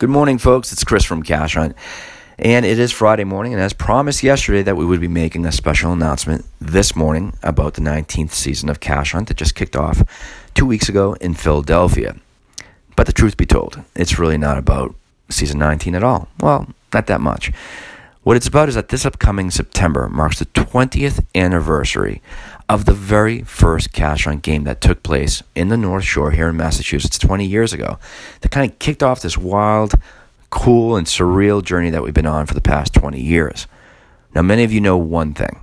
Good morning, folks. It's Chris from Cash Hunt. And it is Friday morning, and as promised yesterday, that we would be making a special announcement this morning about the 19th season of Cash Hunt that just kicked off two weeks ago in Philadelphia. But the truth be told, it's really not about season 19 at all. Well, not that much. What it's about is that this upcoming September marks the 20th anniversary of the very first Cash Hunt game that took place in the North Shore here in Massachusetts 20 years ago. That kind of kicked off this wild, cool, and surreal journey that we've been on for the past 20 years. Now, many of you know one thing.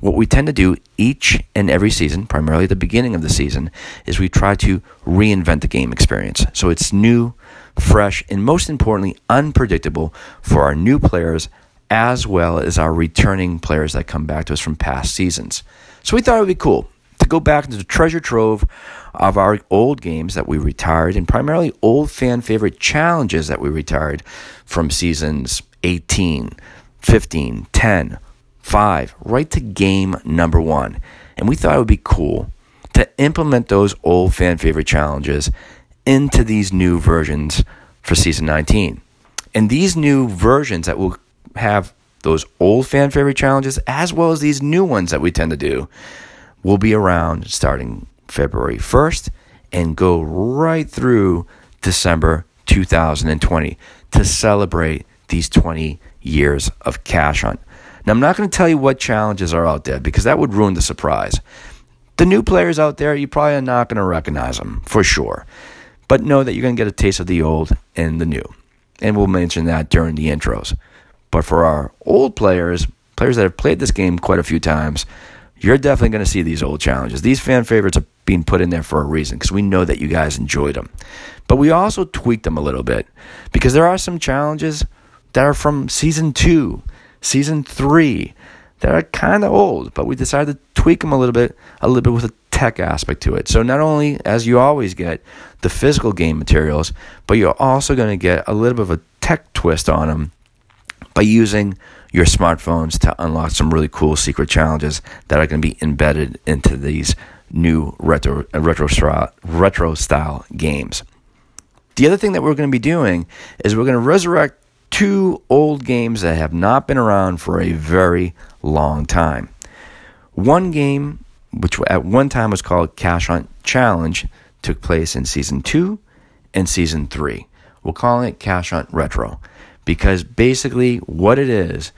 What we tend to do each and every season, primarily at the beginning of the season, is we try to reinvent the game experience. So it's new, fresh, and most importantly, unpredictable for our new players as well as our returning players that come back to us from past seasons. So we thought it would be cool to go back into the treasure trove of our old games that we retired and primarily old fan favorite challenges that we retired from seasons 18, 15, 10, 5, right to game number one. And we thought it would be cool to implement those old fan favorite challenges into these new versions for season 19. And these new versions that will have those old fan favorite challenges as well as these new ones that we tend to do will be around starting February 1st and go right through December 2020 to celebrate these 20 years of Cash Hunt. Now, I'm not going to tell you what challenges are out there because that would ruin the surprise. The new players out there, you probably are not going to recognize them for sure. But know that you're going to get a taste of the old and the new. And we'll mention that during the intros. But for our old players, players that have played this game quite a few times, you're definitely going to see these old challenges. These fan favorites are being put in there for a reason because we know that you guys enjoyed them. But we also tweaked them a little bit because there are some challenges that are from season two, season three, that are kind of old, but we decided to tweak them a little bit, a little bit with a tech aspect to it. So not only, as you always get, the physical game materials, but you're also going to get a little bit of a tech twist on them by using your smartphones to unlock some really cool secret challenges that are going to be embedded into these new retro uh, retro style, retro style games. The other thing that we're going to be doing is we're going to resurrect two old games that have not been around for a very long time. One game, which at one time was called Cash Hunt Challenge, took place in season two and season three. We're calling it Cash Hunt Retro because basically what it is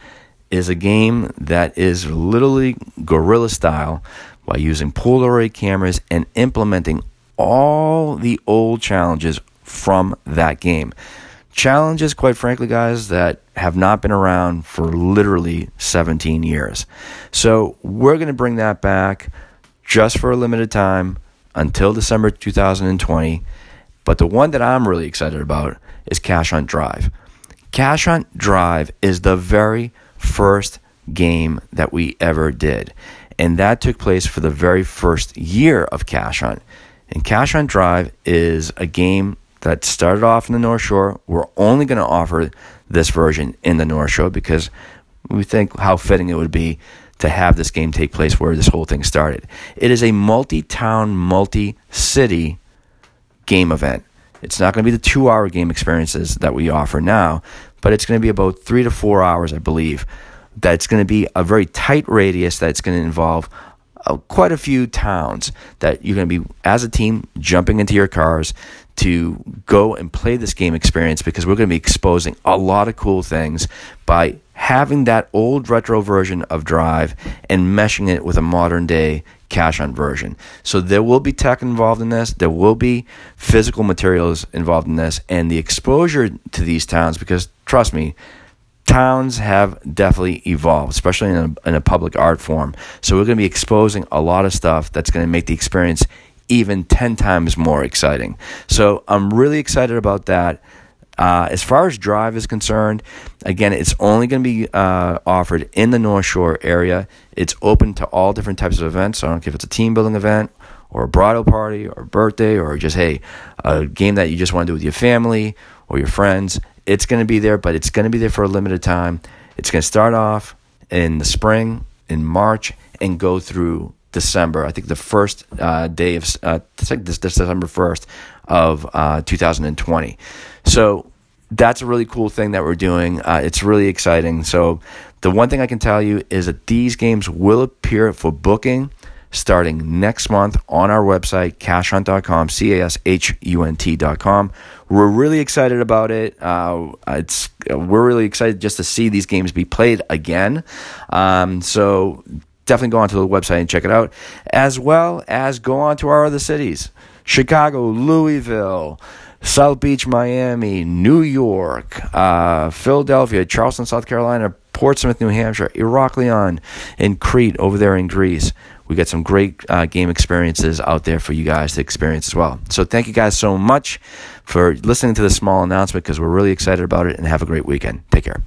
is a game that is literally guerrilla style by using Polaroid cameras and implementing all the old challenges from that game. Challenges, quite frankly, guys, that have not been around for literally 17 years. So we're going to bring that back just for a limited time until December 2020. But the one that I'm really excited about is Cash Hunt Drive. Cash Hunt Drive is the very first game that we ever did. And that took place for the very first year of Cash Hunt. And Cash Hunt Drive is a game that started off in the North Shore. We're only going to offer this version in the North Shore because we think how fitting it would be to have this game take place where this whole thing started. It is a multi town, multi city game event. It's not going to be the two hour game experiences that we offer now, but it's going to be about three to four hours, I believe. That's going to be a very tight radius that's going to involve uh, quite a few towns that you're going to be, as a team, jumping into your cars to go and play this game experience because we're going to be exposing a lot of cool things by having that old retro version of Drive and meshing it with a modern day Cash Hunt version. So there will be tech involved in this, there will be physical materials involved in this, and the exposure to these towns, because trust me, towns have definitely evolved, especially in a, in a public art form. So we're going to be exposing a lot of stuff that's going to make the experience even 10 times more exciting. So I'm really excited about that. Uh, as far as Drive is concerned, again, it's only going to be uh, offered in the North Shore area. It's open to all different types of events. So I don't care if it's a team building event or a bridal party or a birthday or just, hey, a game that you just want to do with your family or your friends. It's going to be there, but it's going to be there for a limited time. It's going to start off in the spring, in March, and go through December. I think the first uh, day of uh, this, December first of uh, 2020. So that's a really cool thing that we're doing. Uh, it's really exciting. So, the one thing I can tell you is that these games will appear for booking starting next month on our website, cashunt.com, C A S H U N T.com. We're really excited about it. Uh, it's we're really excited just to see these games be played again. Um, so definitely go onto the website and check it out, as well as go on to our other cities: Chicago, Louisville. South Beach, Miami, New York, uh, Philadelphia, Charleston, South Carolina, Portsmouth, New Hampshire, Heraklion, and Crete over there in Greece we got some great uh, game experiences out there for you guys to experience as well. So thank you guys so much for listening to this small announcement because we're really excited about it and have a great weekend. Take care.